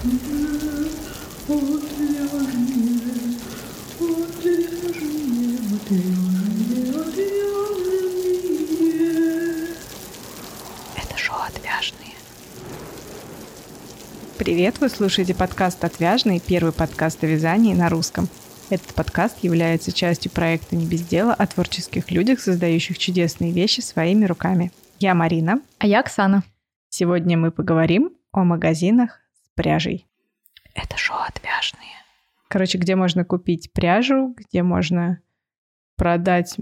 Это шоу «Отвяжные». Привет, вы слушаете подкаст «Отвяжный», первый подкаст о вязании на русском. Этот подкаст является частью проекта «Не без дела» о творческих людях, создающих чудесные вещи своими руками. Я Марина. А я Оксана. Сегодня мы поговорим о магазинах пряжей. Это шоу «Отвяжные». Короче, где можно купить пряжу, где можно продать...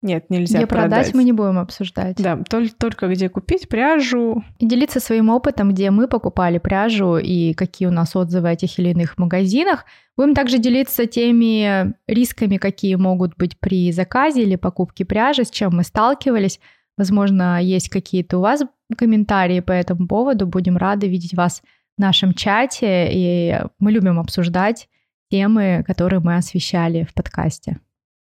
Нет, нельзя где продать. продать мы не будем обсуждать. Да, только, только где купить пряжу. И делиться своим опытом, где мы покупали пряжу и какие у нас отзывы о тех или иных магазинах. Будем также делиться теми рисками, какие могут быть при заказе или покупке пряжи, с чем мы сталкивались. Возможно, есть какие-то у вас комментарии по этому поводу. Будем рады видеть вас нашем чате, и мы любим обсуждать темы, которые мы освещали в подкасте.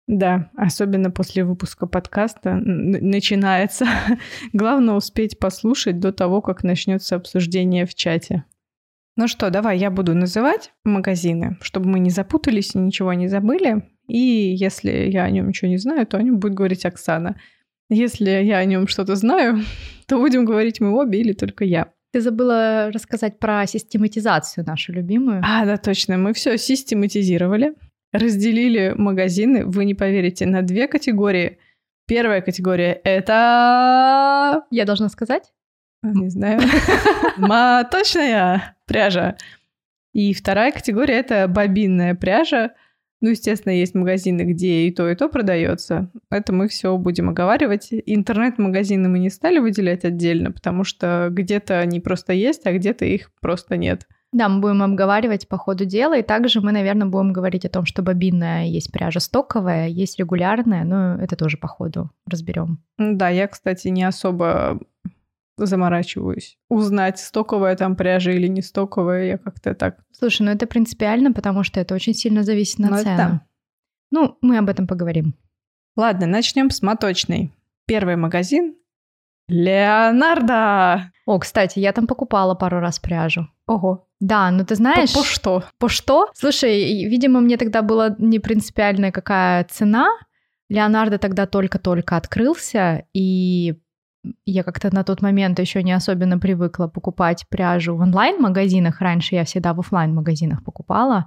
Да, особенно после выпуска подкаста начинается. Главное успеть послушать до того, как начнется обсуждение в чате. Ну что, давай я буду называть магазины, чтобы мы не запутались и ничего не забыли. И если я о нем ничего не знаю, то о нем будет говорить Оксана. Если я о нем что-то знаю, то будем говорить мы обе или только я. Ты забыла рассказать про систематизацию нашу любимую. А, да, точно. Мы все систематизировали, разделили магазины, вы не поверите, на две категории. Первая категория — это... Я должна сказать? Не знаю. Маточная пряжа. И вторая категория — это бобинная пряжа. Ну, естественно, есть магазины, где и то, и то продается. Это мы все будем оговаривать. Интернет-магазины мы не стали выделять отдельно, потому что где-то они просто есть, а где-то их просто нет. Да, мы будем обговаривать по ходу дела, и также мы, наверное, будем говорить о том, что бобинная есть пряжа стоковая, есть регулярная, но это тоже по ходу разберем. Да, я, кстати, не особо заморачиваюсь. Узнать, стоковая там пряжа или не стоковая, я как-то так... Слушай, ну это принципиально, потому что это очень сильно зависит на Ну, это цену. Ну, мы об этом поговорим. Ладно, начнем с моточной. Первый магазин — Леонардо! О, кстати, я там покупала пару раз пряжу. Ого. Да, ну ты знаешь... По, по что? По что? Слушай, видимо, мне тогда было не принципиальная какая цена. Леонардо тогда только-только открылся, и я как-то на тот момент еще не особенно привыкла покупать пряжу в онлайн-магазинах. Раньше я всегда в оффлайн магазинах покупала.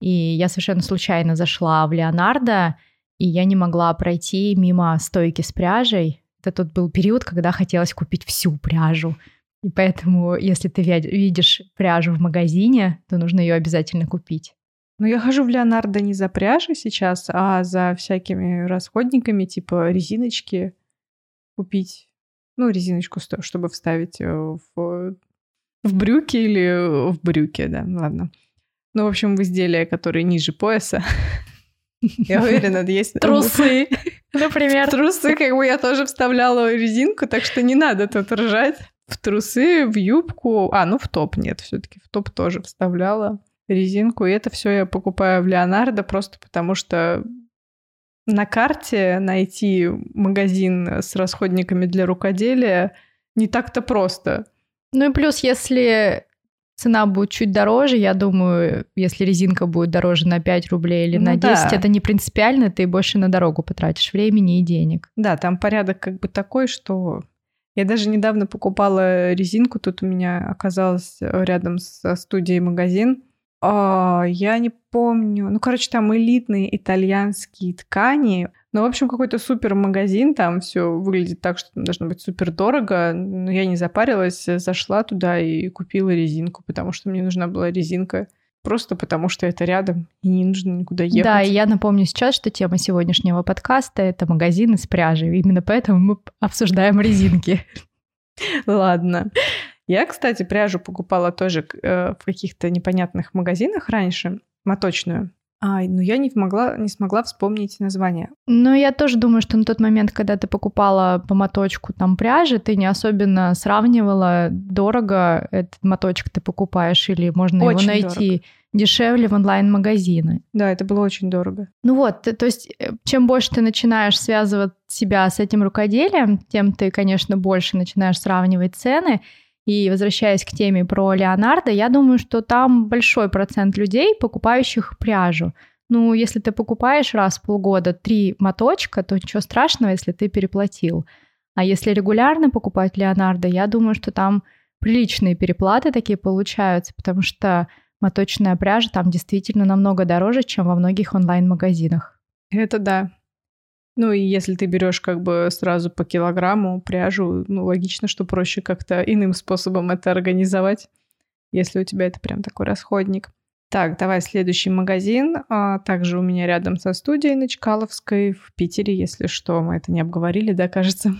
И я совершенно случайно зашла в Леонардо, и я не могла пройти мимо стойки с пряжей. Это тот был период, когда хотелось купить всю пряжу. И поэтому, если ты видишь пряжу в магазине, то нужно ее обязательно купить. Ну, я хожу в Леонардо не за пряжей сейчас, а за всякими расходниками, типа резиночки купить. Ну, резиночку, чтобы вставить э, в, в брюки или в брюки, да, ладно. Ну, в общем, в изделия, которые ниже пояса. Я уверена, есть... Трусы, например. В трусы, как бы я тоже вставляла резинку, так что не надо тут ржать. В трусы, в юбку, а, ну в топ нет, все-таки в топ тоже вставляла резинку. И это все я покупаю в Леонардо просто потому, что на карте найти магазин с расходниками для рукоделия не так-то просто. Ну и плюс, если цена будет чуть дороже, я думаю, если резинка будет дороже на 5 рублей или Ну на 10, да. это не принципиально, ты больше на дорогу потратишь времени и денег. Да, там порядок как бы такой, что я даже недавно покупала резинку, тут у меня оказалось рядом со студией магазин. А, я не помню. Ну, короче, там элитные итальянские ткани. Ну, в общем, какой-то супер магазин, там все выглядит так, что там должно быть супер дорого. Но я не запарилась, зашла туда и купила резинку, потому что мне нужна была резинка. Просто потому что это рядом, и не нужно никуда ехать. Да, и я напомню сейчас, что тема сегодняшнего подкаста — это магазины с пряжей. Именно поэтому мы обсуждаем резинки. Ладно. Я, кстати, пряжу покупала тоже э, в каких-то непонятных магазинах раньше, моточную. Ай, но я не могла, не смогла вспомнить название. Но я тоже думаю, что на тот момент, когда ты покупала по моточку там пряжи, ты не особенно сравнивала, дорого этот моточек ты покупаешь или можно Очень его найти дешевле в онлайн-магазины. Да, это было очень дорого. Ну вот, то есть э, чем больше ты начинаешь связывать себя с этим рукоделием, тем ты, конечно, больше начинаешь сравнивать цены. И возвращаясь к теме про Леонардо, я думаю, что там большой процент людей, покупающих пряжу. Ну, если ты покупаешь раз в полгода три моточка, то ничего страшного, если ты переплатил. А если регулярно покупать Леонардо, я думаю, что там приличные переплаты такие получаются, потому что моточная пряжа там действительно намного дороже, чем во многих онлайн-магазинах. Это да. Ну и если ты берешь как бы сразу по килограмму пряжу, ну логично, что проще как-то иным способом это организовать, если у тебя это прям такой расходник. Так, давай следующий магазин. А, также у меня рядом со студией на Чкаловской в Питере, если что, мы это не обговорили, да, кажется.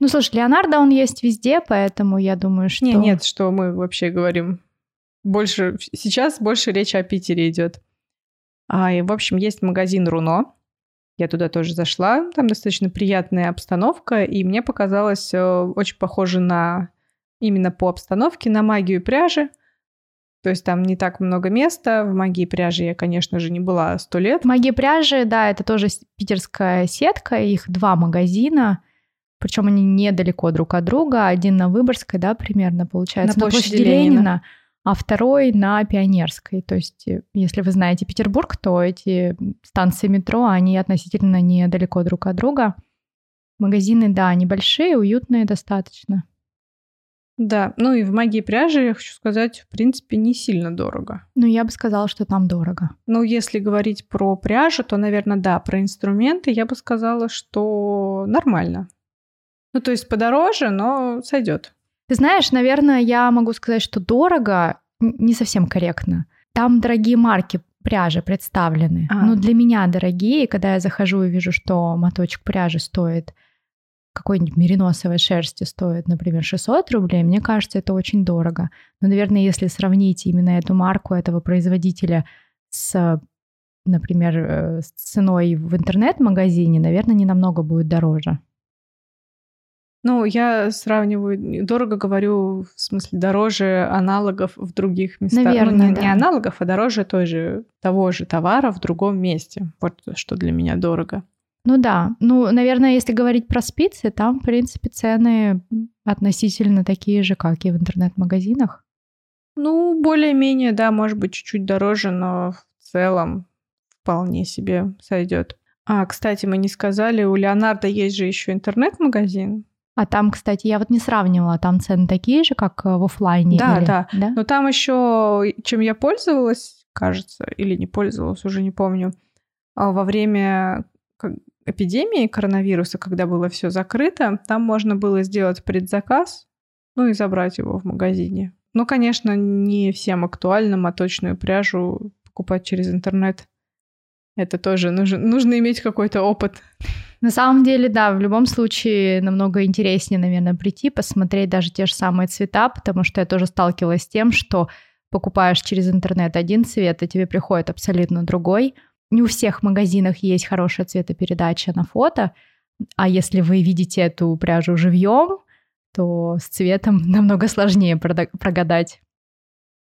Ну, слушай, Леонардо, он есть везде, поэтому я думаю, что... Не, нет, что мы вообще говорим. Больше... Сейчас больше речи о Питере идет. А, и, в общем, есть магазин Руно. Я туда тоже зашла, там достаточно приятная обстановка, и мне показалось э, очень похоже на именно по обстановке на магию пряжи. То есть там не так много места. В магии пряжи я, конечно же, не была сто лет. Магия пряжи, да, это тоже питерская сетка, их два магазина. Причем они недалеко друг от друга. Один на Выборгской, да, примерно получается. На площади, на площади Ленина. Ленина а второй на Пионерской. То есть, э, если вы знаете Петербург, то эти станции метро, они относительно недалеко друг от друга. Магазины, да, небольшие, уютные достаточно. Да, ну и в магии пряжи, я хочу сказать, в принципе, не сильно дорого. Ну, я бы сказала, что там дорого. Ну, если говорить про пряжу, то, наверное, да, про инструменты я бы сказала, что нормально. Ну, то есть подороже, но сойдет. Ты знаешь, наверное, я могу сказать, что дорого не совсем корректно. Там дорогие марки пряжи представлены. А. Ну, для меня дорогие, когда я захожу и вижу, что моточек пряжи стоит какой-нибудь мериносовой шерсти стоит, например, 600 рублей, мне кажется, это очень дорого. Но, наверное, если сравнить именно эту марку этого производителя с, например, э, с ценой в интернет-магазине, наверное, не намного будет дороже. Ну, я сравниваю, дорого говорю, в смысле, дороже аналогов в других местах. Наверное, ну, да. не аналогов, а дороже той же, того же товара в другом месте. Вот что для меня дорого. Ну да. Ну, наверное, если говорить про спицы, там, в принципе, цены относительно такие же, как и в интернет-магазинах. Ну, более-менее, да, может быть, чуть-чуть дороже, но в целом вполне себе сойдет. А, кстати, мы не сказали, у Леонардо есть же еще интернет-магазин. А там, кстати, я вот не сравнивала, там цены такие же, как э, в офлайне. Да, или... да, да. Но там еще, чем я пользовалась, кажется, или не пользовалась, уже не помню, а во время эпидемии коронавируса, когда было все закрыто, там можно было сделать предзаказ, ну и забрать его в магазине. Ну, конечно, не всем актуально моточную пряжу покупать через интернет. Это тоже нужно, нужно иметь какой-то опыт. На самом деле, да, в любом случае намного интереснее, наверное, прийти, посмотреть даже те же самые цвета, потому что я тоже сталкивалась с тем, что покупаешь через интернет один цвет, и тебе приходит абсолютно другой. Не у всех магазинах есть хорошая цветопередача на фото, а если вы видите эту пряжу живьем, то с цветом намного сложнее прогадать.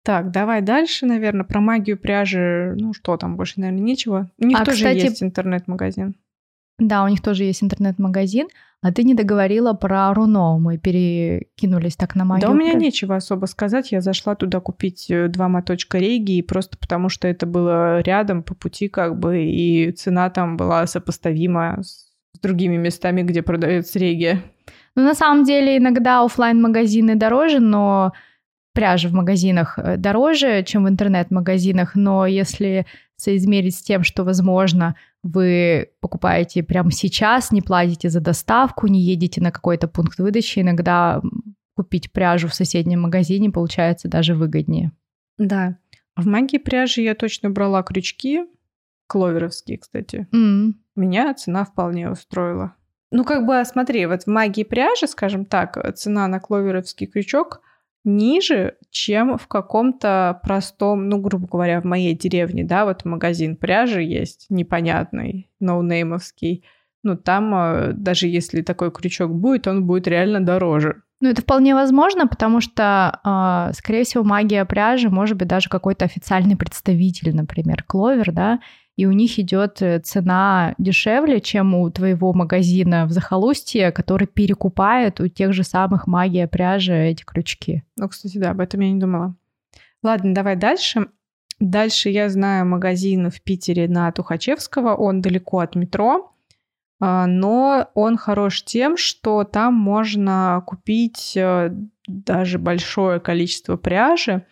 Так, давай дальше, наверное, про магию пряжи. Ну что там, больше, наверное, нечего. У них а, тоже кстати, есть интернет-магазин. Да, у них тоже есть интернет-магазин. А ты не договорила про Руно. Мы перекинулись так на магию. Да у меня нечего особо сказать. Я зашла туда купить э, два моточка рейги, просто потому что это было рядом по пути как бы, и цена там была сопоставима с другими местами, где продается рейги. Ну, на самом деле, иногда офлайн магазины дороже, но пряжа в магазинах э, дороже, чем в интернет-магазинах, но если соизмерить с тем, что, возможно, вы покупаете прямо сейчас, не платите за доставку, не едете на какой-то пункт выдачи, иногда купить пряжу в соседнем магазине получается даже выгоднее. Да. В магии пряжи я точно брала крючки, кловеровские, кстати. Mm. Меня цена вполне устроила. Ну, как бы, смотри, вот в магии пряжи, скажем так, цена на кловеровский крючок ниже, чем в каком-то простом, ну, грубо говоря, в моей деревне, да, вот магазин пряжи есть непонятный, ноунеймовский. Ну, там э, даже если такой крючок будет, он будет реально дороже. Ну, это вполне возможно, потому что, э, скорее всего, магия пряжи может быть даже какой-то официальный представитель, например, Кловер, да, и у них идет э, цена дешевле, чем у твоего магазина в захолустье, который перекупает у тех же самых магия пряжи эти крючки. Ну, кстати, да, об этом я не думала. Ладно, давай дальше. Дальше я знаю магазин в Питере на Тухачевского, он далеко от метро, а, но он хорош тем, что там можно купить э, даже большое количество пряжи.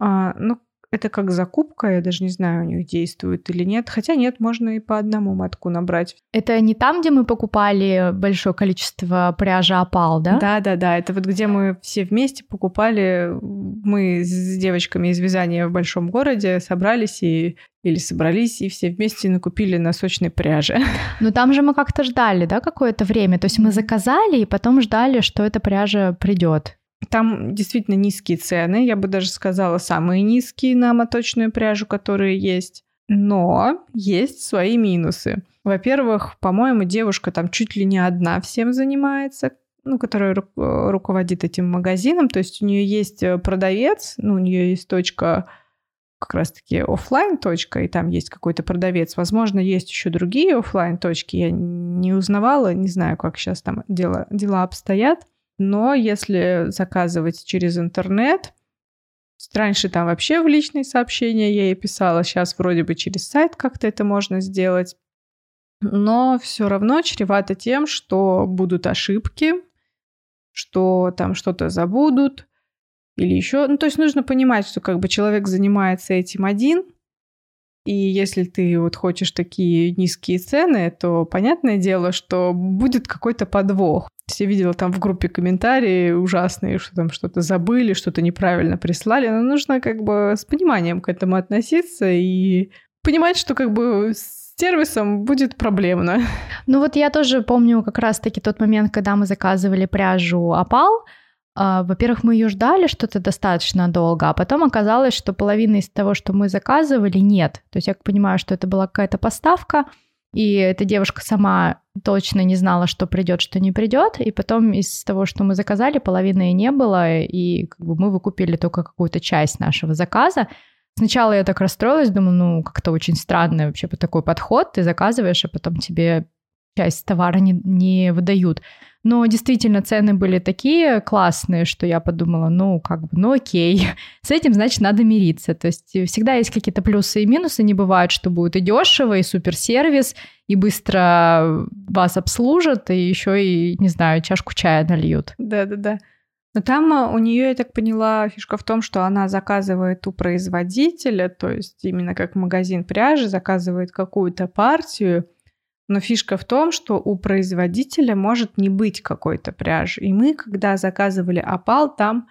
А, ну, это как закупка, я даже не знаю, у них действует или нет. Хотя нет, можно и по одному матку набрать. Это не там, где мы покупали большое количество пряжи опал, да? Да, да, да. Это вот где мы все вместе покупали. Мы с девочками из вязания в большом городе собрались и или собрались и все вместе накупили носочной пряжи. Но там же мы как-то ждали, да, какое-то время. То есть мы заказали и потом ждали, что эта пряжа придет. Там действительно низкие цены, я бы даже сказала, самые низкие на моточную пряжу, которые есть. Но есть свои минусы. Во-первых, по-моему, девушка там чуть ли не одна всем занимается, ну, которая ру- э, руководит этим магазином. То есть у нее есть э, продавец, ну, у нее есть точка как раз-таки офлайн точка, и там есть какой-то продавец. Возможно, есть еще другие офлайн точки. Я не узнавала, не знаю, как сейчас там дела, дела обстоят. Но если заказывать через интернет, раньше там вообще в личные сообщения я ей писала, сейчас вроде бы через сайт как-то это можно сделать. Но все равно чревато тем, что будут ошибки, что там что-то забудут или еще. Ну, то есть нужно понимать, что как бы человек занимается этим один, и если ты вот хочешь такие низкие цены, то понятное дело, что будет какой-то подвох. Все видела там в группе комментарии ужасные, что там что-то забыли, что-то неправильно прислали. Но нужно как бы с пониманием к этому относиться и понимать, что как бы сервисом будет проблемно. Ну вот я тоже помню как раз-таки тот момент, когда мы заказывали пряжу «Опал», во-первых, мы ее ждали что-то достаточно долго, а потом оказалось, что половина из того, что мы заказывали, нет. То есть я понимаю, что это была какая-то поставка, и эта девушка сама точно не знала, что придет, что не придет. И потом из того, что мы заказали, половины и не было, и как бы мы выкупили только какую-то часть нашего заказа. Сначала я так расстроилась, думаю, ну, как-то очень странный вообще такой подход. Ты заказываешь, а потом тебе часть товара не, не выдают. Но действительно цены были такие классные, что я подумала, ну, как бы, ну окей, с этим, значит, надо мириться. То есть всегда есть какие-то плюсы и минусы, не бывает, что будет и дешево, и суперсервис, и быстро вас обслужат, и еще и, не знаю, чашку чая нальют. Да-да-да. Но там а, у нее, я так поняла, фишка в том, что она заказывает у производителя, то есть именно как магазин пряжи, заказывает какую-то партию, но фишка в том, что у производителя может не быть какой-то пряжи. И мы, когда заказывали опал, там,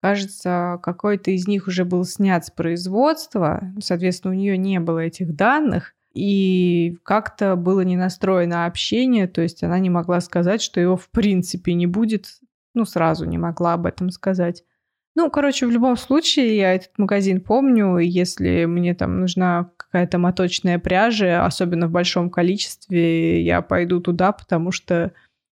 кажется, какой-то из них уже был снят с производства. Соответственно, у нее не было этих данных. И как-то было не настроено общение, то есть она не могла сказать, что его в принципе не будет. Ну, сразу не могла об этом сказать. Ну, короче, в любом случае, я этот магазин помню, и если мне там нужна какая-то моточная пряжа, особенно в большом количестве, я пойду туда, потому что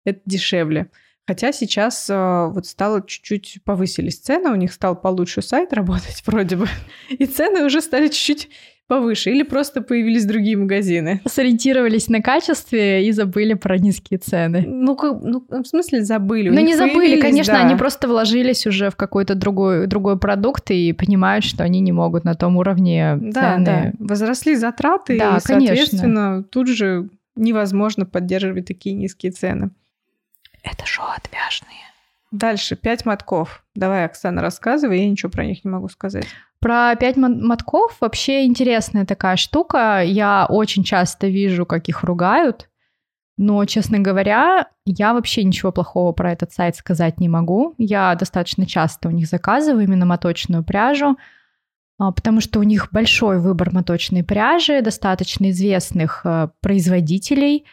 это дешевле. Хотя сейчас э, вот стало чуть-чуть повысились цены, у них стал получше сайт работать вроде бы, и цены уже стали чуть-чуть повыше, или просто появились другие магазины. Сориентировались на качестве и забыли про низкие цены. Ну, как, ну в смысле забыли? Ну, не забыли, конечно, да. они просто вложились уже в какой-то другой, другой продукт и понимают, что они не могут на том уровне да, цены. Да, возросли затраты, да, и, соответственно, конечно. тут же невозможно поддерживать такие низкие цены. Это шоу отвяжные. Дальше, пять мотков. Давай, Оксана, рассказывай, я ничего про них не могу сказать. Про пять мотков вообще интересная такая штука. Я очень часто вижу, как их ругают. Но, честно говоря, я вообще ничего плохого про этот сайт сказать не могу. Я достаточно часто у них заказываю именно моточную пряжу, а, потому что у них большой выбор моточной пряжи, достаточно известных э, производителей.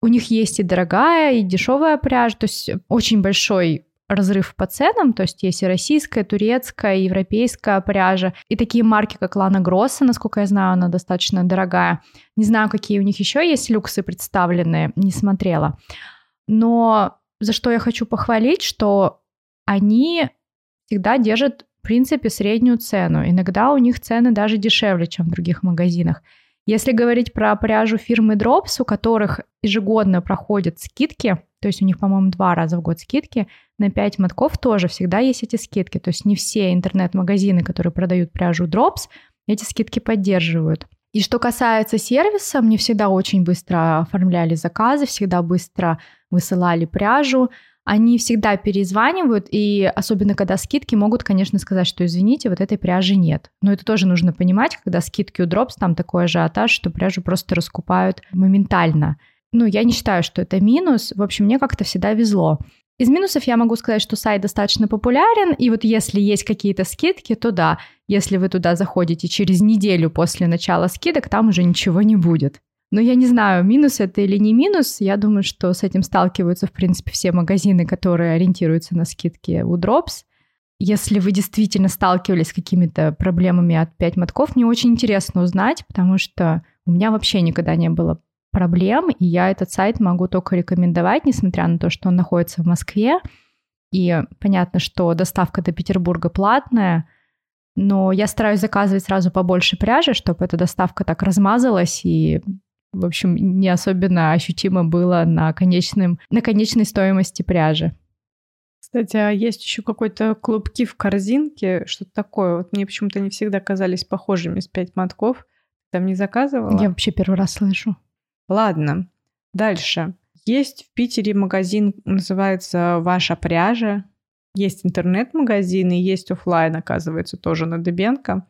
У них есть и дорогая, и дешевая пряжа, то есть очень большой разрыв по ценам, то есть есть и российская, турецкая, и европейская пряжа, и такие марки, как Лана Гросса, насколько я знаю, она достаточно дорогая. Не знаю, какие у них еще есть люксы представленные, не смотрела. Но за что я хочу похвалить, что они всегда держат, в принципе, среднюю цену. Иногда у них цены даже дешевле, чем в других магазинах. Если говорить про пряжу фирмы Drops, у которых ежегодно проходят скидки, то есть у них, по-моему, два раза в год скидки, на 5 мотков тоже всегда есть эти скидки. То есть не все интернет-магазины, которые продают пряжу Drops, эти скидки поддерживают. И что касается сервиса, мне всегда очень быстро оформляли заказы, всегда быстро высылали пряжу. Они всегда перезванивают, и особенно когда скидки, могут, конечно, сказать, что извините, вот этой пряжи нет. Но это тоже нужно понимать, когда скидки у Drops, там такой ажиотаж, что пряжу просто раскупают моментально. Ну, я не считаю, что это минус. В общем, мне как-то всегда везло. Из минусов я могу сказать, что сайт достаточно популярен, и вот если есть какие-то скидки, то да, если вы туда заходите через неделю после начала скидок, там уже ничего не будет. Но я не знаю, минус это или не минус. Я думаю, что с этим сталкиваются, в принципе, все магазины, которые ориентируются на скидки у Drops. Если вы действительно сталкивались с какими-то проблемами от 5 мотков, мне очень интересно узнать, потому что у меня вообще никогда не было проблем, и я этот сайт могу только рекомендовать, несмотря на то, что он находится в Москве. И понятно, что доставка до Петербурга платная, но я стараюсь заказывать сразу побольше пряжи, чтобы эта доставка так размазалась и в общем, не особенно ощутимо было на, конечном, на конечной стоимости пряжи. Кстати, а есть еще какой-то клубки в корзинке, что-то такое. Вот мне почему-то не всегда казались похожими с пять мотков. Там не заказывала? Я вообще первый раз слышу. Ладно, дальше. Есть в Питере магазин, называется «Ваша пряжа». Есть интернет-магазин и есть офлайн, оказывается, тоже на Дебенко.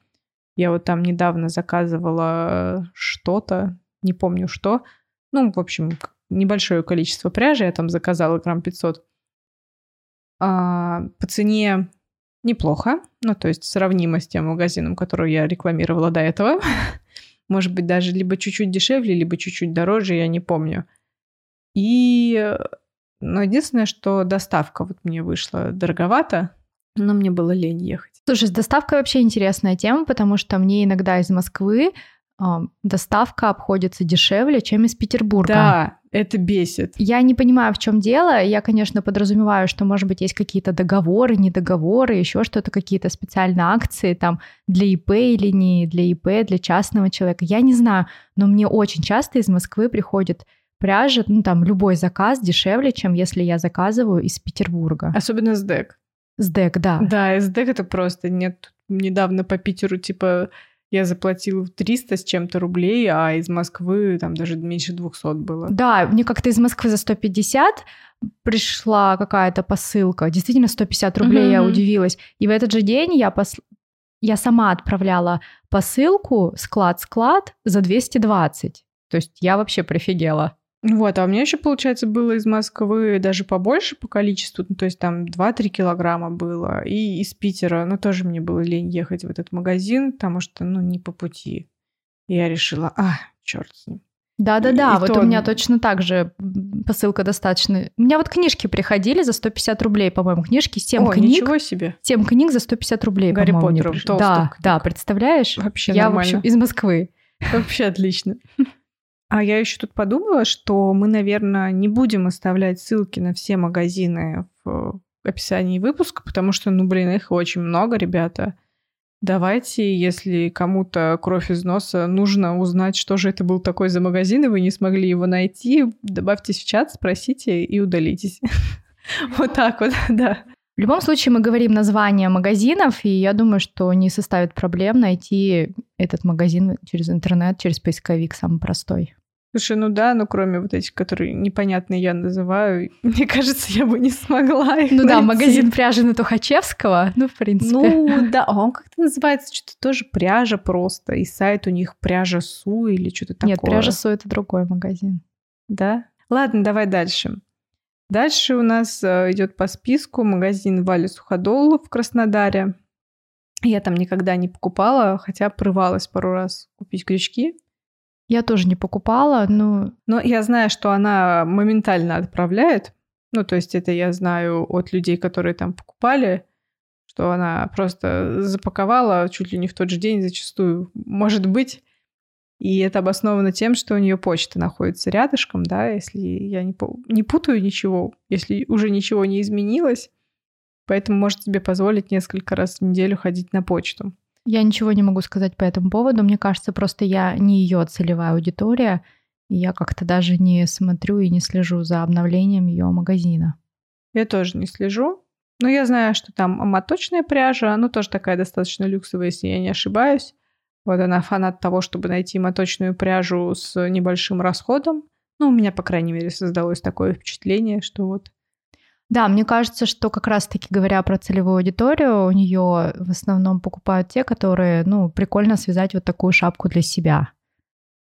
Я вот там недавно заказывала что-то, не помню что. Ну, в общем, небольшое количество пряжи я там заказала, грамм 500. А, по цене неплохо, ну, то есть сравнимо с тем магазином, который я рекламировала до этого. Может быть, даже либо чуть-чуть дешевле, либо чуть-чуть дороже, я не помню. И, но единственное, что доставка вот мне вышла дороговато, но мне было лень ехать. Слушай, с доставкой вообще интересная тема, потому что мне иногда из Москвы э, доставка обходится дешевле, чем из Петербурга. Да, это бесит. Я не понимаю, в чем дело. Я, конечно, подразумеваю, что, может быть, есть какие-то договоры, недоговоры, еще что-то, какие-то специальные акции там для ИП или не для ИП, для частного человека. Я не знаю, но мне очень часто из Москвы приходит пряжа, ну там любой заказ дешевле, чем если я заказываю из Петербурга. Особенно СДЭК. СДЭК, да. Да, СДЭК это просто нет. Недавно по Питеру типа я заплатила 300 с чем-то рублей, а из Москвы там даже меньше 200 было. Да, мне как-то из Москвы за 150 пришла какая-то посылка. Действительно, 150 рублей, mm-hmm. я удивилась. И в этот же день я, пос... я сама отправляла посылку склад-склад за 220. То есть я вообще прифигела. Вот, а у меня еще, получается, было из Москвы даже побольше по количеству, ну, то есть там 2-3 килограмма было, и из Питера, ну, тоже мне было лень ехать в этот магазин, потому что, ну, не по пути. И я решила, а, черт с ним. Да-да-да, вот то... у меня точно так же посылка достаточно. У меня вот книжки приходили за 150 рублей, по-моему, книжки, 7 О, книг. ничего себе. 7 книг за 150 рублей, Гарри мне Да, да, представляешь? Вообще Я, нормально. в общем, из Москвы. Вообще отлично. А я еще тут подумала, что мы, наверное, не будем оставлять ссылки на все магазины в описании выпуска, потому что, ну, блин, их очень много, ребята. Давайте, если кому-то кровь из носа, нужно узнать, что же это был такой за магазин, и вы не смогли его найти, добавьтесь в чат, спросите и удалитесь. Вот так вот, да. В любом случае мы говорим название магазинов, и я думаю, что не составит проблем найти этот магазин через интернет, через поисковик самый простой. Слушай, ну да, ну кроме вот этих, которые непонятные я называю, мне кажется, я бы не смогла их Ну найти. да, магазин пряжи на Тухачевского, ну в принципе. Ну да, а он как-то называется, что-то тоже пряжа просто, и сайт у них пряжа Су или что-то такое. Нет, пряжа Су это другой магазин. Да? Ладно, давай дальше. Дальше у нас э, идет по списку магазин Вали Суходол в Краснодаре. Я там никогда не покупала, хотя прорывалась пару раз купить крючки. Я тоже не покупала, но... Но я знаю, что она моментально отправляет. Ну, то есть это я знаю от людей, которые там покупали, что она просто запаковала чуть ли не в тот же день зачастую. Может быть, и это обосновано тем, что у нее почта находится рядышком, да, если я не, не путаю ничего, если уже ничего не изменилось, поэтому может себе позволить несколько раз в неделю ходить на почту. Я ничего не могу сказать по этому поводу. Мне кажется, просто я не ее целевая аудитория. И я как-то даже не смотрю и не слежу за обновлением ее магазина. Я тоже не слежу. Но я знаю, что там моточная пряжа, ну тоже такая достаточно люксовая, если я не ошибаюсь. Вот она фанат того, чтобы найти моточную пряжу с небольшим расходом. Ну, у меня, по крайней мере, создалось такое впечатление, что вот да, мне кажется, что как раз-таки говоря про целевую аудиторию, у нее в основном покупают те, которые, ну, прикольно связать вот такую шапку для себя.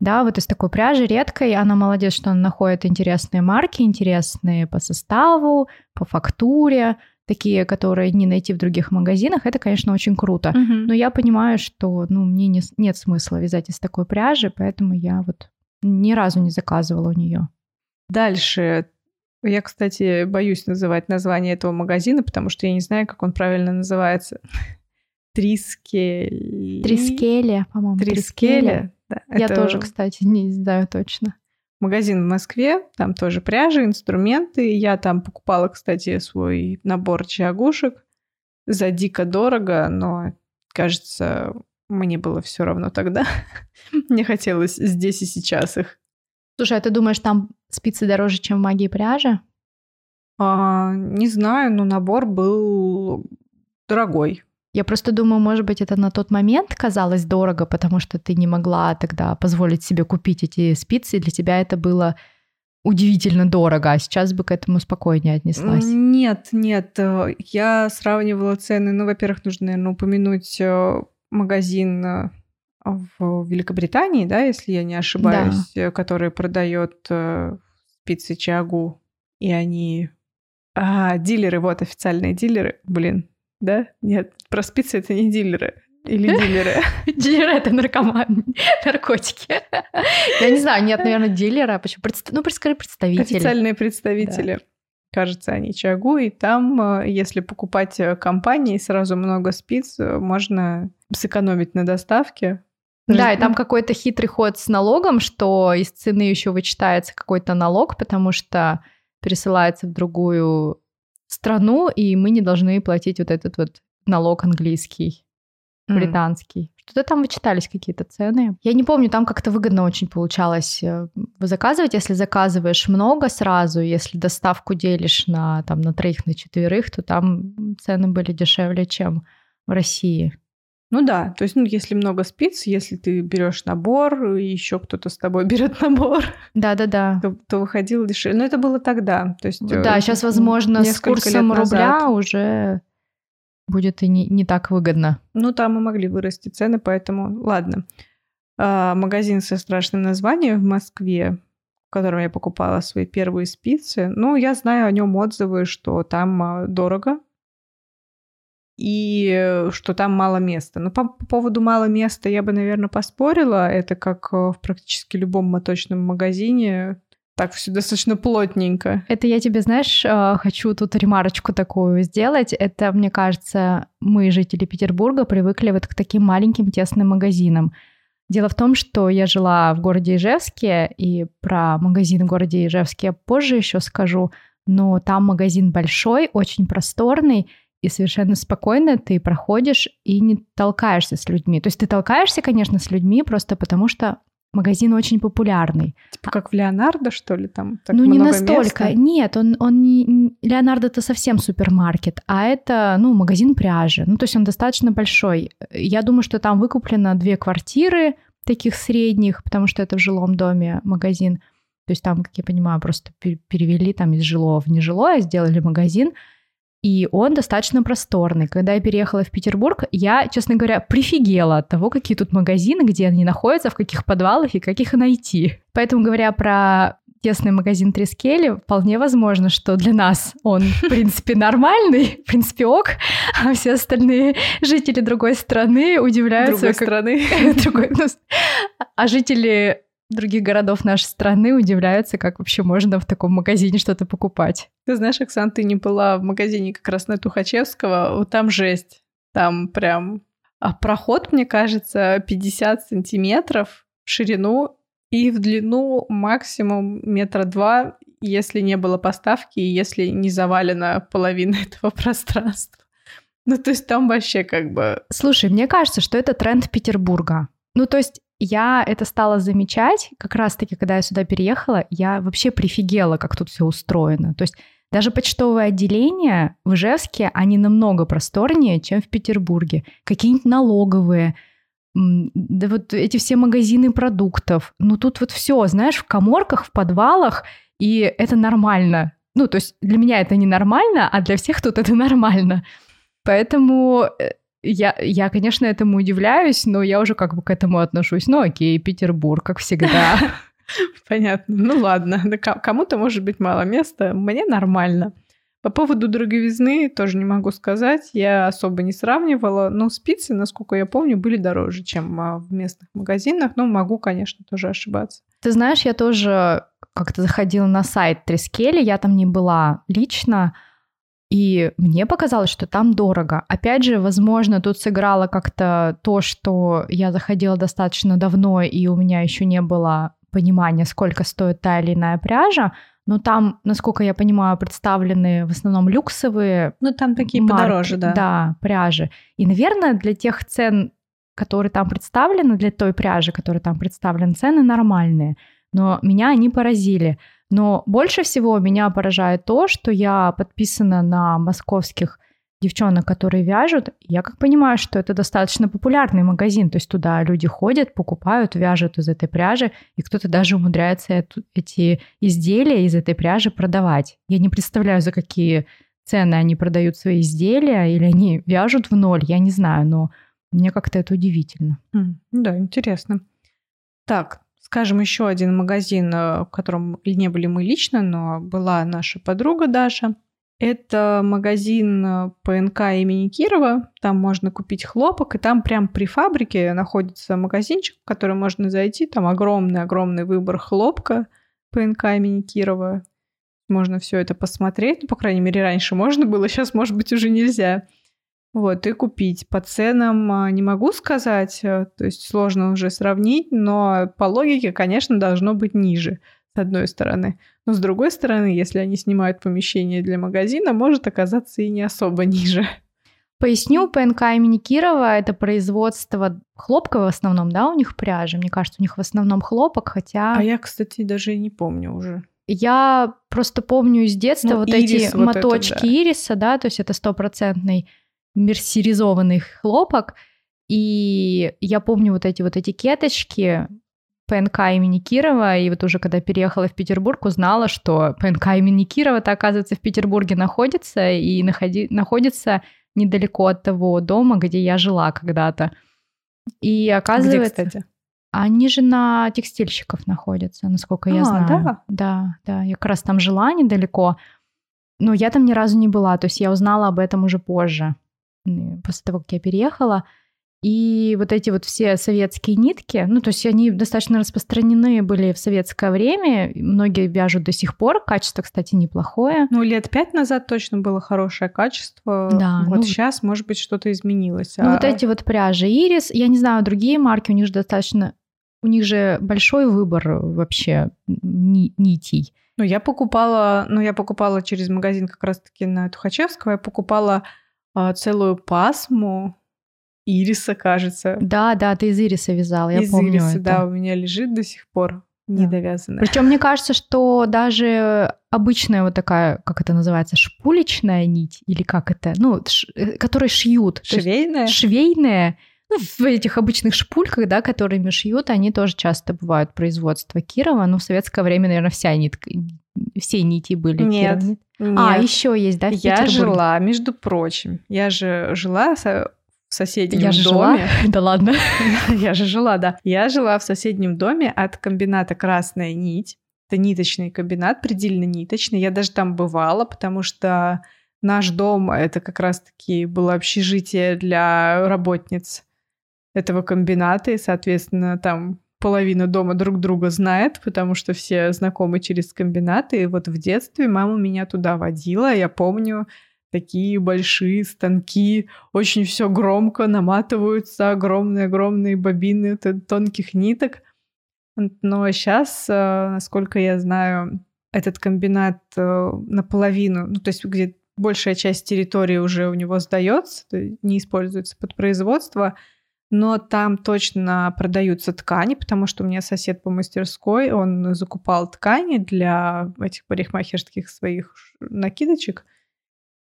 Да, вот из такой пряжи редкой, она молодец, что она находит интересные марки, интересные по составу, по фактуре, такие, которые не найти в других магазинах, это, конечно, очень круто. Мгм. Но я понимаю, что, ну, мне не нет смысла вязать из такой пряжи, поэтому я вот ни разу не заказывала у нее. Дальше. Я, кстати, боюсь называть название этого магазина, потому что я не знаю, как он правильно называется. Трискели. Трискеле, по-моему. Трискеле. Да, Я это тоже, кстати, не знаю точно. Магазин в Москве, там тоже пряжа, инструменты. Я там покупала, кстати, свой набор чагушек за дико дорого, но, кажется, мне было все равно тогда. Мне хотелось здесь и сейчас их. Слушай, а ты думаешь, там спицы дороже, чем в магии пряжи? А, не знаю, но набор был дорогой. Я просто думаю, может быть, это на тот момент казалось дорого, потому что ты не могла тогда позволить себе купить эти спицы, и для тебя это было удивительно дорого, а сейчас бы к этому спокойнее отнеслась. Нет, нет, э, я сравнивала цены. Ну, во-первых, нужно, наверное, упомянуть э, магазин э, в Великобритании, да, если я не ошибаюсь, э, который продает спицы Чагу, и они... А, дилеры, вот, официальные дилеры. Блин, да? Нет, про спицы это не дилеры. Или дилеры. Дилер — это наркоман, наркотики. Я не знаю, нет, наверное, дилера. Почему? Ну, скажи представители. Официальные представители. Кажется, они Чагу, и там, э, если покупать э, компании сразу много спиц, э, можно сэкономить на доставке. Да, и Ну, там какой-то хитрый ход с налогом, что из цены еще вычитается какой-то налог, потому что пересылается в другую страну, и мы не должны платить вот этот вот налог английский, британский. Что-то там вычитались какие-то цены. Я не помню, там как-то выгодно очень получалось э, заказывать. Если заказываешь много сразу, если доставку делишь на, там, на троих, на четверых, то там цены были дешевле, чем в России. Ну да, то есть, ну, если много спиц, если ты берешь набор, и еще кто-то с тобой берет набор, Да-да-да. то, то выходило дешевле. Но это было тогда. То есть, э, Да, сейчас, возможно, с курсом рубля уже будет и не, не так выгодно. Ну, там и могли вырасти цены, поэтому ладно. А, магазин со страшным названием в Москве, в котором я покупала свои первые спицы. Ну, я знаю о нем отзывы, что там а, дорого и э, что там мало места. Но по, по поводу мало места я бы, наверное, поспорила. Это как э, в практически любом моточном магазине. Так все достаточно плотненько. Это я тебе, знаешь, э, хочу тут ремарочку такую сделать. Это, мне кажется, мы, жители Петербурга, привыкли вот к таким маленьким тесным магазинам. Дело в том, что я жила в городе Ижевске, и про магазин в городе Ижевске я позже еще скажу, но там магазин большой, очень просторный, и совершенно спокойно ты проходишь и не толкаешься с людьми. То есть ты толкаешься, конечно, с людьми просто потому, что магазин очень популярный. Типа как в Леонардо, что ли, там так ну, не настолько. места? Нет, он, он не... Леонардо это совсем супермаркет, а это, ну, магазин пряжи. Ну, то есть он достаточно большой. Я думаю, что там выкуплено две квартиры таких средних, потому что это в жилом доме магазин. То есть там, как я понимаю, просто пер- перевели там из жилого в нежилое, сделали магазин. И он достаточно просторный. Когда я переехала в Петербург, я, честно говоря, прифигела от того, какие тут магазины, где они находятся, в каких подвалах и как их найти. Поэтому, говоря про тесный магазин Трискели, вполне возможно, что для нас он, в принципе, нормальный, в принципе, ок, а все остальные жители другой страны удивляются, другой как- страны. другой- ну, а жители других городов нашей страны удивляются, как вообще можно в таком магазине что-то покупать. Ты знаешь, Оксан, ты не была в магазине как раз на Тухачевского, вот там жесть. Там прям а проход, мне кажется, 50 сантиметров в ширину и в длину максимум метра два, если не было поставки и если не завалена половина этого пространства. Ну, то есть там вообще как бы... Слушай, мне кажется, что это тренд Петербурга. Ну, то есть я это стала замечать, как раз-таки, когда я сюда переехала, я вообще прифигела, как тут все устроено. То есть даже почтовые отделения в Ижевске, они намного просторнее, чем в Петербурге. Какие-нибудь налоговые, да вот эти все магазины продуктов. Ну тут вот все, знаешь, в коморках, в подвалах, и это нормально. Ну, то есть для меня это не нормально, а для всех тут это нормально. Поэтому э, я, я, конечно, этому удивляюсь, но я уже как бы к этому отношусь. Ну, окей, Петербург, как всегда. Понятно. Ну ладно, кому-то может быть мало места, мне нормально. По поводу дороговизны тоже не могу сказать. Я особо не сравнивала, но спицы, насколько я помню, были дороже, чем а, в местных магазинах. Но могу, конечно, тоже ошибаться. Ты знаешь, я тоже как-то заходила на сайт Трескели, я там не была лично, и мне показалось, что там дорого. Опять же, возможно, тут сыграло как-то то, что я заходила достаточно давно, и у меня еще не было понимания, сколько стоит та или иная пряжа, но там, насколько я понимаю, представлены в основном люксовые. Ну, там такие марки, подороже, да. Да, пряжи. И, наверное, для тех цен, которые там представлены, для той пряжи, которая там представлены, цены нормальные. Но меня они поразили. Но больше всего меня поражает то, что я подписана на московских девчонок, которые вяжут. Я как понимаю, что это достаточно популярный магазин, то есть туда люди ходят, покупают, вяжут из этой пряжи, и кто-то даже умудряется эту, эти изделия из этой пряжи продавать. Я не представляю, за какие цены они продают свои изделия, или они вяжут в ноль, я не знаю, но мне как-то это удивительно. Mm, да, интересно. Так, скажем, еще один магазин, э, в котором не были мы лично, но была наша подруга Даша – это магазин э, ПНК имени Кирова. Там можно купить хлопок, и там прям при фабрике находится магазинчик, в который можно зайти. Там огромный-огромный выбор хлопка ПНК имени Кирова. Можно все это посмотреть. Ну, по крайней мере, раньше можно было, сейчас, может быть, уже нельзя. Вот, и купить. По ценам а, не могу сказать, э, то есть сложно уже сравнить, но по логике, конечно, должно быть ниже с одной стороны. Но с другой стороны, если они снимают помещение для магазина, может оказаться и не особо ниже. Поясню, ПНК имени Кирова — это производство хлопка в основном, да, у них пряжи? Мне кажется, у них в основном хлопок, хотя... А я, кстати, даже и не помню уже. Я просто помню из детства ну, вот эти вот моточки это, да. ириса, да, то есть это стопроцентный мерсеризованный хлопок, и я помню вот эти вот этикеточки, ПНК имени Кирова, и вот уже когда переехала в Петербург, узнала, что ПНК имени Кирова-то, оказывается, в Петербурге находится, и находи, находится недалеко от того дома, где я жила когда-то. И оказывается... Где, кстати? Они же на текстильщиков находятся, насколько я а, знаю. Да? да, да. Я как раз там жила недалеко, но я там ни разу не была. То есть я узнала об этом уже позже, после того, как я переехала. И вот эти вот все советские нитки, ну, то есть они достаточно распространены были в советское время, многие вяжут до сих пор, качество, кстати, неплохое. Ну, лет пять назад точно было хорошее качество, да, вот ну, сейчас, может быть, что-то изменилось. Ну, а... вот эти вот пряжи Ирис, я не знаю, другие марки, у них же достаточно, у них же большой выбор вообще нитей. Ну, я покупала, ну, я покупала через магазин как раз-таки на Тухачевского, я покупала целую пасму ириса, кажется. Да, да, ты из ириса вязал, я из помню ириса, это. да, у меня лежит до сих пор недовязанная. Причем мне кажется, что даже обычная вот такая, как это называется, шпулечная нить или как это, ну, ш, э, которые шьют. Швейная? Швейная. Ну, в этих обычных шпульках, да, которыми шьют, они тоже часто бывают производства Кирова. Ну, в советское время, наверное, вся нитка, все нити были. Нет, Кирова. нет. А, еще есть, да, Я жила, между прочим, я же жила в соседнем я же доме. Жила? Да ладно. Я же жила, да. Я жила в соседнем доме от комбината «Красная нить». Это ниточный комбинат, предельно ниточный. Я даже там бывала, потому что наш дом — это как раз-таки было общежитие для работниц этого комбината, и, соответственно, там половина дома друг друга знает, потому что все знакомы через комбинаты. И вот в детстве мама меня туда водила. Я помню, такие большие станки, очень все громко наматываются, огромные-огромные бобины тонких ниток. Но сейчас, э, насколько я знаю, этот комбинат э, наполовину, ну то есть где большая часть территории уже у него сдается, не используется под производство, но там точно продаются ткани, потому что у меня сосед по мастерской, он закупал ткани для этих парикмахерских своих накидочек,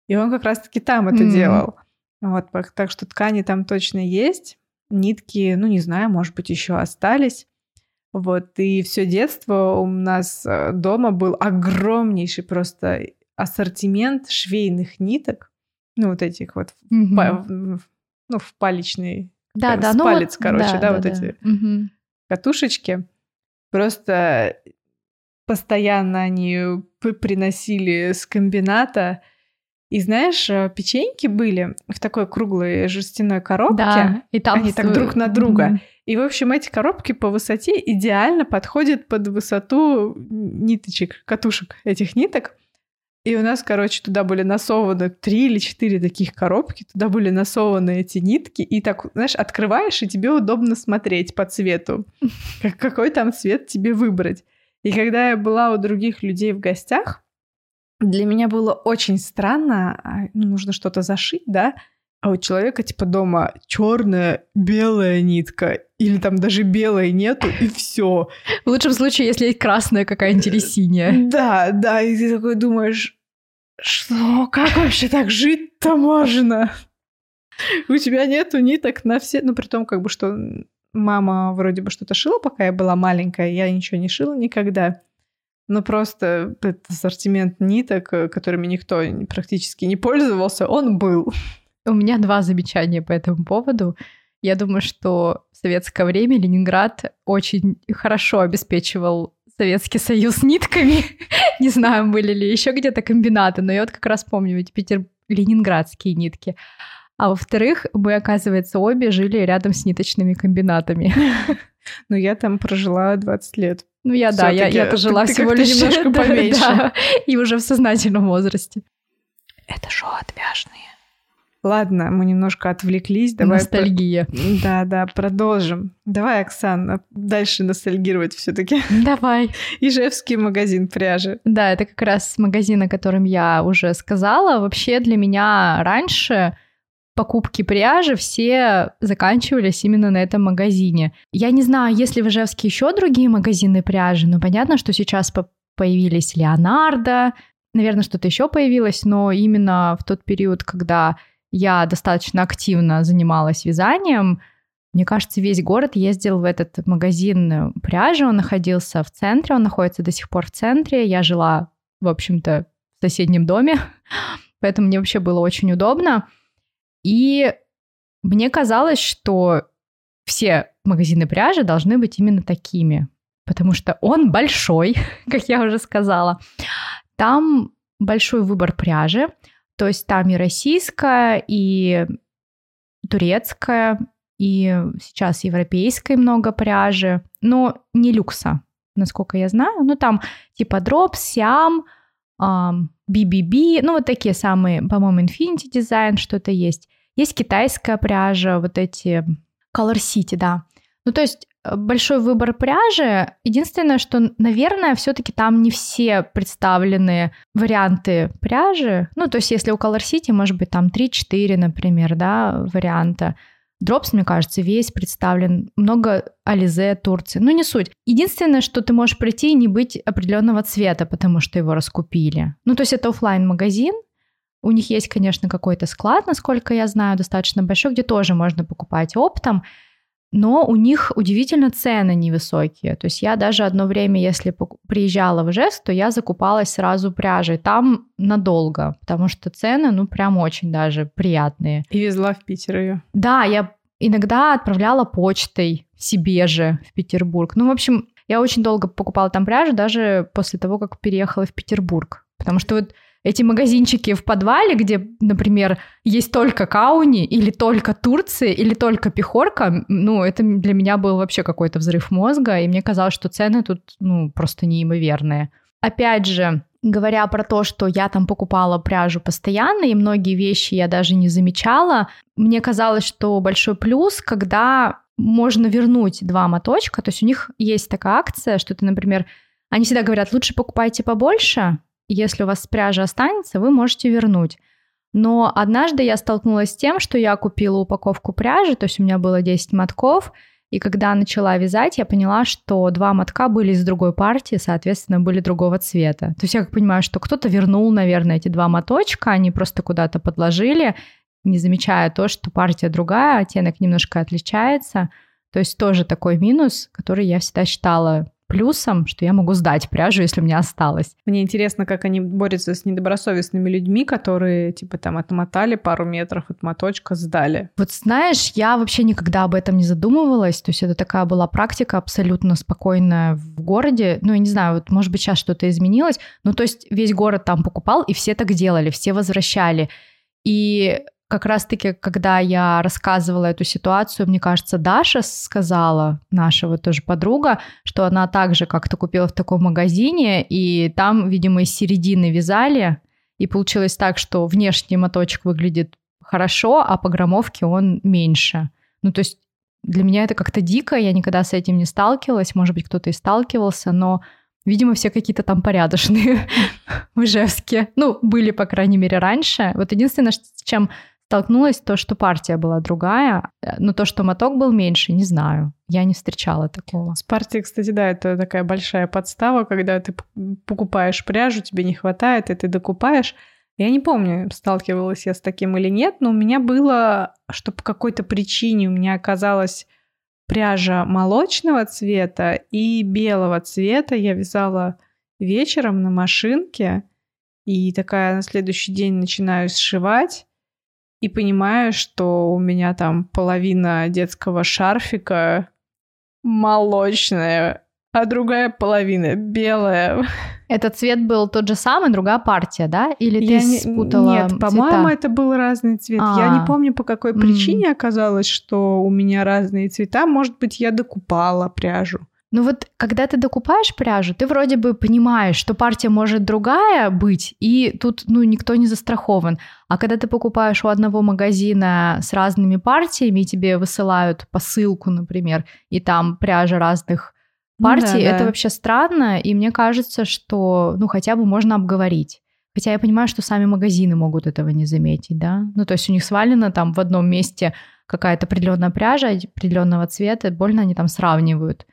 и он как раз-таки там это mm-hmm. делал. Вот, так что ткани там точно есть, нитки, ну не знаю, может быть еще остались. Вот, и все детство у нас э, дома был огромнейший просто ассортимент швейных ниток, ну, вот этих вот, mm-hmm. па- ну, в палечный, да, да, ну, палец, вот, короче, да, да, да вот да. эти mm-hmm. катушечки. Просто постоянно они приносили с комбината. И знаешь, э, печеньки были в такой круглой жестяной коробке. Да, и там они так друг на друга. Mm-hmm. И, в общем, эти коробки по высоте идеально подходят под высоту ниточек, катушек этих ниток. И у нас, короче, туда были насованы три или четыре таких коробки, туда были насованы эти нитки, и так, знаешь, открываешь, и тебе удобно смотреть по цвету, как, какой там цвет тебе выбрать. И когда я была у других людей в гостях, для меня было очень странно, а, ну, нужно что-то зашить, да, а у человека типа дома черная, белая нитка, или там даже белой нету, и все. В лучшем случае, если есть красная какая-нибудь или синяя. Да, да, и ты такой думаешь, что, как вообще так жить-то можно? У тебя нету ниток на все, ну при том как бы что мама вроде бы что-то шила, пока я была маленькая, я ничего не шила никогда. Но просто этот ассортимент ниток, которыми никто практически не пользовался, он был. У меня два замечания по этому поводу. Я думаю, что в советское время Ленинград очень хорошо обеспечивал Советский Союз нитками. Не знаю, были ли еще где-то комбинаты, но я вот как раз помню эти питер... ленинградские нитки. А во-вторых, мы, оказывается, обе жили рядом с ниточными комбинатами. Ну, я там прожила 20 лет. Ну, я, да, я, я жила всего лишь немножко поменьше. Да, и уже в сознательном возрасте. Это шоу «Отвяжные». Ладно, мы немножко отвлеклись. Давай Ностальгия. Про... Да, да, продолжим. Давай, Оксана, дальше ностальгировать все таки Давай. Ижевский магазин пряжи. Да, это как раз магазин, о котором я уже сказала. Вообще для меня раньше покупки пряжи все заканчивались именно на этом магазине. Я не знаю, есть ли в Ижевске еще другие магазины пряжи, но понятно, что сейчас появились Леонардо, наверное, что-то еще появилось, но именно в тот период, когда я достаточно активно занималась вязанием. Мне кажется, весь город ездил в этот магазин пряжи. Он находился в центре, он находится до сих пор в центре. Я жила, в общем-то, в соседнем доме, поэтому мне вообще было очень удобно. И мне казалось, что все магазины пряжи должны быть именно такими, потому что он большой, как я уже сказала. Там большой выбор пряжи, то есть там и российская, и турецкая, и сейчас европейской много пряжи, но не люкса, насколько я знаю. Ну, там типа Siam, um, BBB, ну, вот такие самые, по-моему, Infinity Design что-то есть. Есть китайская пряжа, вот эти Color City, да. Ну, то есть большой выбор пряжи. Единственное, что, наверное, все-таки там не все представлены варианты пряжи. Ну, то есть, если у Color City, может быть, там 3-4, например, да, варианта. Дропс, мне кажется, весь представлен. Много Ализе, Турции. Ну, не суть. Единственное, что ты можешь прийти и не быть определенного цвета, потому что его раскупили. Ну, то есть это офлайн магазин у них есть, конечно, какой-то склад, насколько я знаю, достаточно большой, где тоже можно покупать оптом но у них удивительно цены невысокие. То есть я даже одно время, если приезжала в Ижевск, то я закупалась сразу пряжей. Там надолго, потому что цены, ну, прям очень даже приятные. И везла в Питер ее. Да, я иногда отправляла почтой себе же в Петербург. Ну, в общем, я очень долго покупала там пряжу, даже после того, как переехала в Петербург. Потому что вот эти магазинчики в подвале, где, например, есть только Кауни, или только Турция, или только Пехорка, ну, это для меня был вообще какой-то взрыв мозга, и мне казалось, что цены тут, ну, просто неимоверные. Опять же, говоря про то, что я там покупала пряжу постоянно, и многие вещи я даже не замечала, мне казалось, что большой плюс, когда можно вернуть два моточка, то есть у них есть такая акция, что ты, например, они всегда говорят, лучше покупайте побольше, если у вас пряжа останется, вы можете вернуть. Но однажды я столкнулась с тем, что я купила упаковку пряжи, то есть у меня было 10 мотков, и когда начала вязать, я поняла, что два мотка были из другой партии, соответственно, были другого цвета. То есть я как понимаю, что кто-то вернул, наверное, эти два моточка, они просто куда-то подложили, не замечая то, что партия другая, оттенок немножко отличается. То есть тоже такой минус, который я всегда считала плюсом, что я могу сдать пряжу, если у меня осталось. Мне интересно, как они борются с недобросовестными людьми, которые, типа, там, отмотали пару метров от моточка, сдали. Вот знаешь, я вообще никогда об этом не задумывалась. То есть это такая была практика абсолютно спокойная в городе. Ну, я не знаю, вот, может быть, сейчас что-то изменилось. Ну, то есть весь город там покупал, и все так делали, все возвращали. И как раз-таки, когда я рассказывала эту ситуацию, мне кажется, Даша сказала, наша вот тоже подруга, что она также как-то купила в таком магазине, и там, видимо, из середины вязали, и получилось так, что внешний моточек выглядит хорошо, а по граммовке он меньше. Ну, то есть для меня это как-то дико, я никогда с этим не сталкивалась, может быть, кто-то и сталкивался, но Видимо, все какие-то там порядочные в Ижевске. Ну, были, по крайней мере, раньше. Вот единственное, с чем столкнулась, то, что партия была другая, э, но то, что моток был меньше, не знаю. Я не встречала такого. С партией, кстати, да, это такая большая подстава, когда ты покупаешь пряжу, тебе не хватает, и ты докупаешь. Я не помню, сталкивалась я с таким или нет, но у меня было, что по какой-то причине у меня оказалась пряжа молочного цвета и белого цвета. Я вязала вечером на машинке, и такая на следующий день начинаю сшивать и понимаю, что у меня там половина детского шарфика молочная, а другая половина белая. Этот цвет был тот же самый, другая партия, да? Или ты не, спутала Нет, по-моему, это был разный цвет. А-а-а. Я не а. помню, по какой причине оказалось, что у меня разные цвета. Может быть, я докупала пряжу. Ну вот, когда ты докупаешь пряжу, ты вроде бы понимаешь, что партия может другая быть, и тут, ну, никто не застрахован. А когда ты покупаешь у одного магазина с разными партиями, и тебе высылают посылку, например, и там пряжа разных ну партий, ну, да, это да. вообще странно, и мне кажется, что, ну, хотя бы можно обговорить. Хотя я понимаю, что сами магазины могут этого не заметить, да? Ну, то есть у них свалено там в одном месте какая-то определенная пряжа определенного цвета, больно они там сравнивают.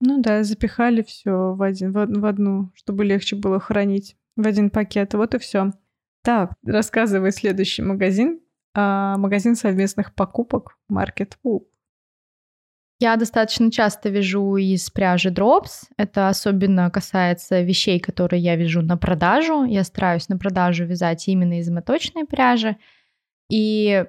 Ну да, запихали все в, один, в, в одну, чтобы легче было хранить в один пакет. Вот и все. Так, рассказывай следующий магазин. А, магазин совместных покупок Market Wool. Я достаточно часто вяжу из пряжи Drops. Это особенно касается вещей, которые я вяжу на продажу. Я стараюсь на продажу вязать именно из моточной пряжи. И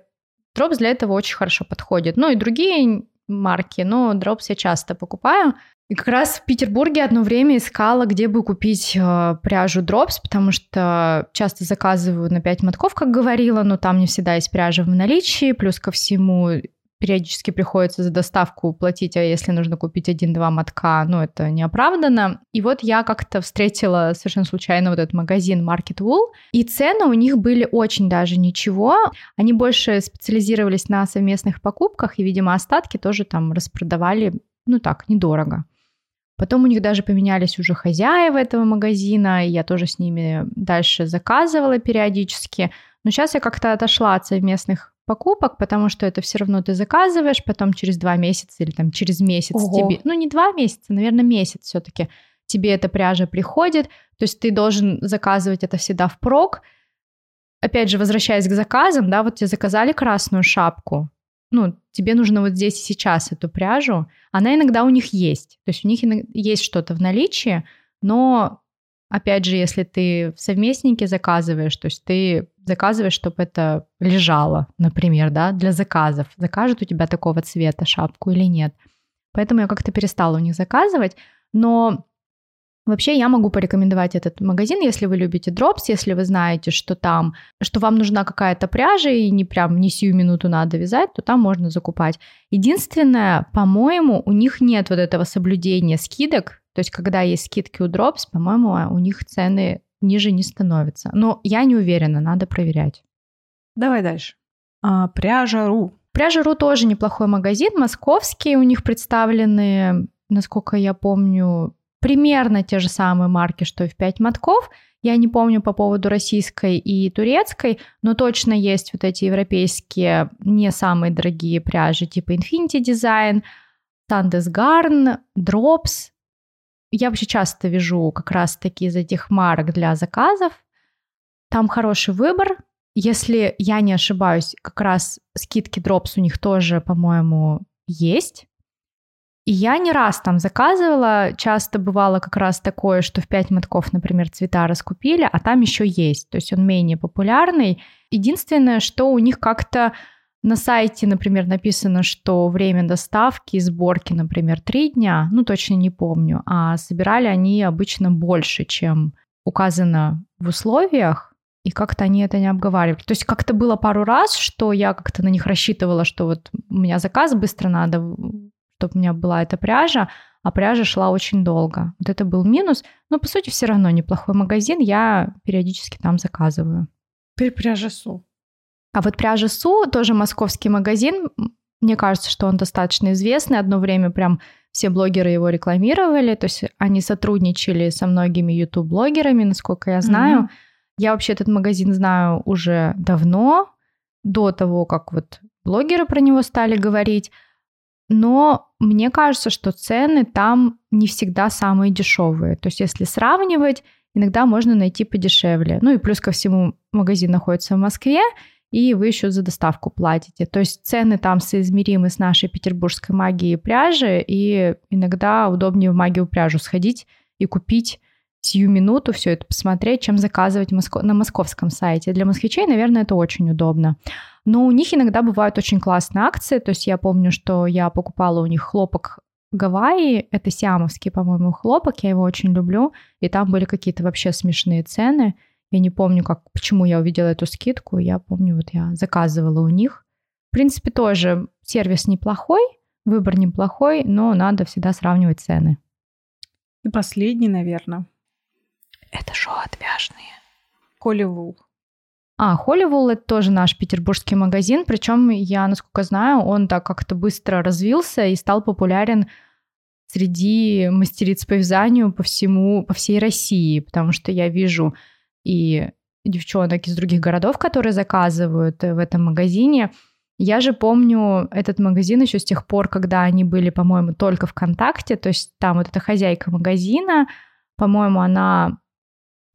Drops для этого очень хорошо подходит. Ну и другие марки, но Drops я часто покупаю. И как раз в Петербурге одно время искала, где бы купить э, пряжу Drops, потому что часто заказываю на 5 мотков, как говорила, но там не всегда есть пряжа в наличии, плюс ко всему периодически приходится за доставку платить, а если нужно купить один-два мотка, ну, это неоправданно. И вот я как-то встретила совершенно случайно вот этот магазин Market Wool, и цены у них были очень даже ничего. Они больше специализировались на совместных покупках, и, видимо, остатки тоже там распродавали, ну так, недорого. Потом у них даже поменялись уже хозяева этого магазина, и я тоже с ними дальше заказывала периодически. Но сейчас я как-то отошла от совместных покупок, потому что это все равно ты заказываешь, потом через два месяца или там через месяц Ого. тебе, ну не два месяца, наверное, месяц все-таки тебе эта пряжа приходит, то есть ты должен заказывать это всегда в прок. Опять же, возвращаясь к заказам, да, вот тебе заказали красную шапку, ну, тебе нужно вот здесь и сейчас эту пряжу, она иногда у них есть. То есть у них есть что-то в наличии, но, опять же, если ты в совместнике заказываешь, то есть ты заказываешь, чтобы это лежало, например, да, для заказов. Закажут у тебя такого цвета шапку или нет. Поэтому я как-то перестала у них заказывать. Но Вообще я могу порекомендовать этот магазин, если вы любите дропс, если вы знаете, что там, что вам нужна какая-то пряжа и не прям не сию минуту надо вязать, то там можно закупать. Единственное, по-моему, у них нет вот этого соблюдения скидок, то есть когда есть скидки у дропс, по-моему, у них цены ниже не становятся. Но я не уверена, надо проверять. Давай дальше. А, пряжа.ру. Пряжа.ру тоже неплохой магазин, московский, у них представлены, насколько я помню, примерно те же самые марки, что и в 5 мотков. Я не помню по поводу российской и турецкой, но точно есть вот эти европейские не самые дорогие пряжи, типа Infinity Design, Sandes Garn, Drops. Я вообще часто вижу как раз таки из этих марок для заказов. Там хороший выбор. Если я не ошибаюсь, как раз скидки Drops у них тоже, по-моему, есть. И я не раз там заказывала, часто бывало как раз такое, что в 5 мотков, например, цвета раскупили, а там еще есть, то есть он менее популярный. Единственное, что у них как-то на сайте, например, написано, что время доставки и сборки, например, 3 дня, ну точно не помню, а собирали они обычно больше, чем указано в условиях, и как-то они это не обговаривали. То есть как-то было пару раз, что я как-то на них рассчитывала, что вот у меня заказ быстро надо чтобы у меня была эта пряжа, а пряжа шла очень долго. Вот это был минус, но по сути все равно неплохой магазин, я периодически там заказываю. Теперь пряжа Су. А вот пряжа Су, тоже московский магазин, мне кажется, что он достаточно известный. Одно время прям все блогеры его рекламировали, то есть они сотрудничали со многими YouTube-блогерами, насколько я знаю. Mm-hmm. Я вообще этот магазин знаю уже давно, до того, как вот блогеры про него стали говорить но мне кажется, что цены там не всегда самые дешевые. То есть если сравнивать, иногда можно найти подешевле. Ну и плюс ко всему магазин находится в Москве, и вы еще за доставку платите. То есть цены там соизмеримы с нашей петербургской магией пряжи, и иногда удобнее в магию пряжу сходить и купить сию минуту все это посмотреть, чем заказывать на московском сайте. Для москвичей, наверное, это очень удобно. Но у них иногда бывают очень классные акции. То есть я помню, что я покупала у них хлопок Гавайи, это сиамовский, по-моему, хлопок, я его очень люблю, и там были какие-то вообще смешные цены. Я не помню, как, почему я увидела эту скидку, я помню, вот я заказывала у них. В принципе, тоже сервис неплохой, выбор неплохой, но надо всегда сравнивать цены. И последний, наверное. Это шоу отвяжные. Коли Вул. А, Холливул — это тоже наш петербургский магазин, причем я, насколько знаю, он так как-то быстро развился и стал популярен среди мастериц по вязанию по всему, по всей России, потому что я вижу и девчонок из других городов, которые заказывают в этом магазине. Я же помню этот магазин еще с тех пор, когда они были, по-моему, только ВКонтакте, то есть там вот эта хозяйка магазина, по-моему, она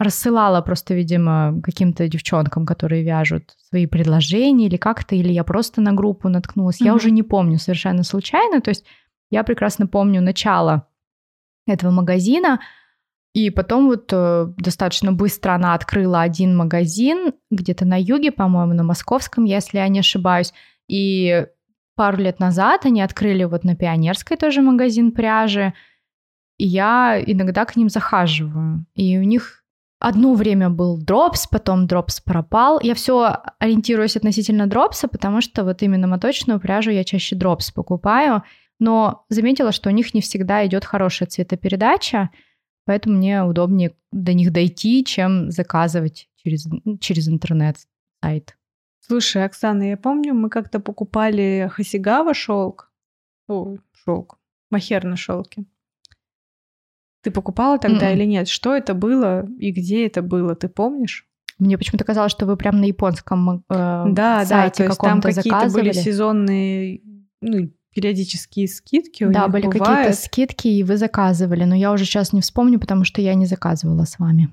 рассылала просто, видимо, каким-то девчонкам, которые вяжут свои предложения или как-то, или я просто на группу наткнулась. Mm-hmm. Я уже не помню совершенно случайно. То есть я прекрасно помню начало этого магазина, и потом вот э, достаточно быстро она открыла один магазин где-то на юге, по-моему, на московском, если я не ошибаюсь. И пару лет назад они открыли вот на Пионерской тоже магазин пряжи. И я иногда к ним захаживаю. И у них Одно время был дропс, потом дропс пропал. Я все ориентируюсь относительно дропса, потому что вот именно моточную пряжу я чаще дропс покупаю. Но заметила, что у них не всегда идет хорошая цветопередача, поэтому мне удобнее до них дойти, чем заказывать через, через интернет-сайт. Слушай, Оксана, я помню, мы как-то покупали Хасигава шелк. О, шелк. Махер на шелке. Ты покупала тогда Mm-mm. или нет? Что это было и где это было? Ты помнишь? Мне почему-то казалось, что вы прям на японском э, да, сайте да, то есть там какие-то были сезонные, ну, периодические скидки. Да, были бывает. какие-то скидки, и вы заказывали. Но я уже сейчас не вспомню, потому что я не заказывала с вами.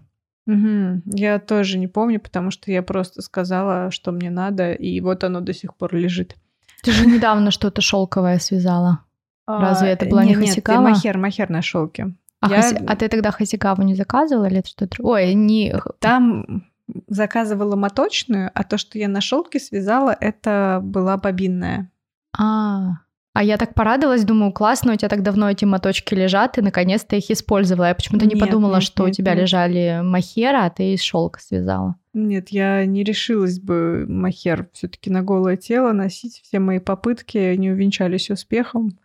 Угу. Я тоже не помню, потому что я просто сказала, что мне надо, и вот оно до сих пор лежит. Ты же недавно что-то шелковое связала. Разве а, это была не, не Хасикава? Нет, махер, махер на шелке. А, я... хаси... а ты тогда хасикаву не заказывала или это что-то? Ой, не... Там заказывала моточную, а то, что я на шелке связала, это была бобинная. А, а я так порадовалась, думаю, классно, у тебя так давно эти моточки лежат, и наконец-то их использовала. Я почему-то не подумала, нет, что нет, у тебя нет. лежали махера, а ты из шелка связала. Нет, я не решилась бы махер все-таки на голое тело носить. Все мои попытки не увенчались успехом.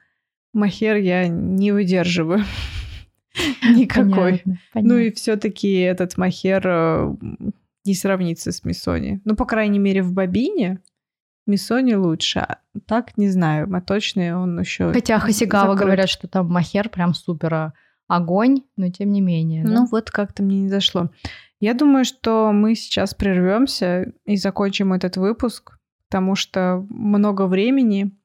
Махер я не выдерживаю. Никакой. Понятно, понятно. Ну и все-таки этот махер э, не сравнится с Миссони. Ну, по крайней мере, в бобине Миссони лучше. А так, не знаю, моточный он еще... Хотя Хасигава говорят, что там махер прям супер огонь, но тем не менее. Да? Ну вот как-то мне не зашло. Я думаю, что мы сейчас прервемся и закончим этот выпуск, потому что много времени,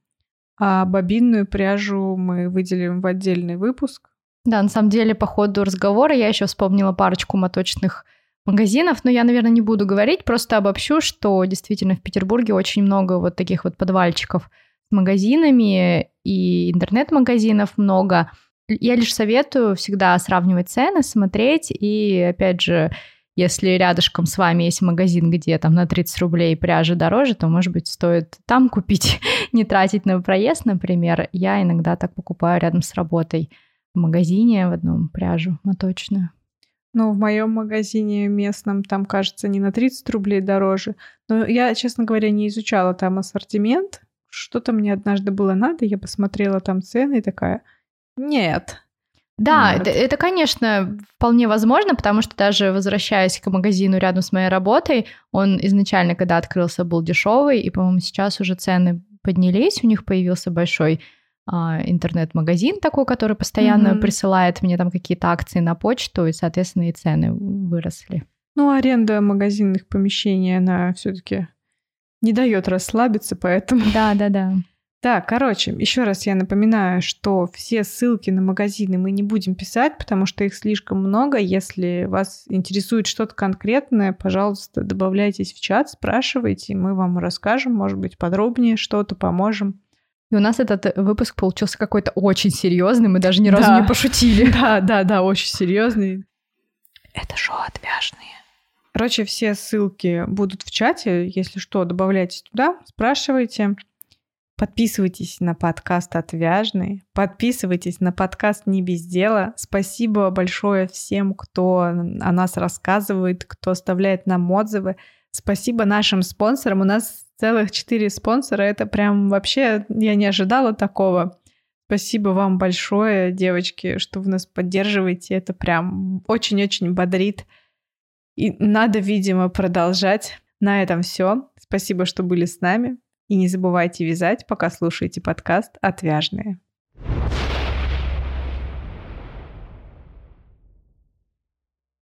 а бобинную пряжу мы выделим в отдельный выпуск. Да, на самом деле, по ходу разговора я еще вспомнила парочку моточных магазинов, но я, наверное, не буду говорить, просто обобщу, что действительно в Петербурге очень много вот таких вот подвальчиков с магазинами и интернет-магазинов много. Я лишь советую всегда сравнивать цены, смотреть и, опять же, если рядышком с вами есть магазин, где там на 30 рублей пряжа дороже, то, может быть, стоит там купить, не тратить на проезд, например. Я иногда так покупаю рядом с работой в магазине в одном пряжу моточную. Ну, в моем магазине местном там, кажется, не на 30 рублей дороже. Но я, честно говоря, не изучала там ассортимент. Что-то мне однажды было надо, я посмотрела там цены и такая, нет. Да, это, это, конечно, вполне возможно, потому что даже возвращаясь к магазину рядом с моей работой, он изначально, когда открылся, был дешевый, и, по-моему, сейчас уже цены поднялись, у них появился большой интернет-магазин такой, который постоянно mm-hmm. присылает мне там какие-то акции на почту, и, соответственно, и цены выросли. Ну, аренда магазинных помещений, она все-таки не дает расслабиться, поэтому... Да, да, да. Так, короче, еще раз я напоминаю, что все ссылки на магазины мы не будем писать, потому что их слишком много. Если вас интересует что-то конкретное, пожалуйста, добавляйтесь в чат, спрашивайте, мы вам расскажем, может быть, подробнее что-то, поможем. И у нас этот выпуск получился какой-то очень серьезный, мы даже ни разу да. не пошутили. Да, да, да, очень серьезный. Это шоу отвяжные. Короче, все ссылки будут в чате. Если что, добавляйтесь туда, спрашивайте. Подписывайтесь на подкаст «Отвяжный», подписывайтесь на подкаст «Не без дела». Спасибо большое всем, кто о нас рассказывает, кто оставляет нам отзывы. Спасибо нашим спонсорам. У нас целых четыре спонсора. Это прям вообще я не ожидала такого. Спасибо вам большое, девочки, что вы нас поддерживаете. Это прям очень-очень бодрит. И надо, видимо, продолжать. На этом все. Спасибо, что были с нами. И не забывайте вязать, пока слушаете подкаст «Отвяжные».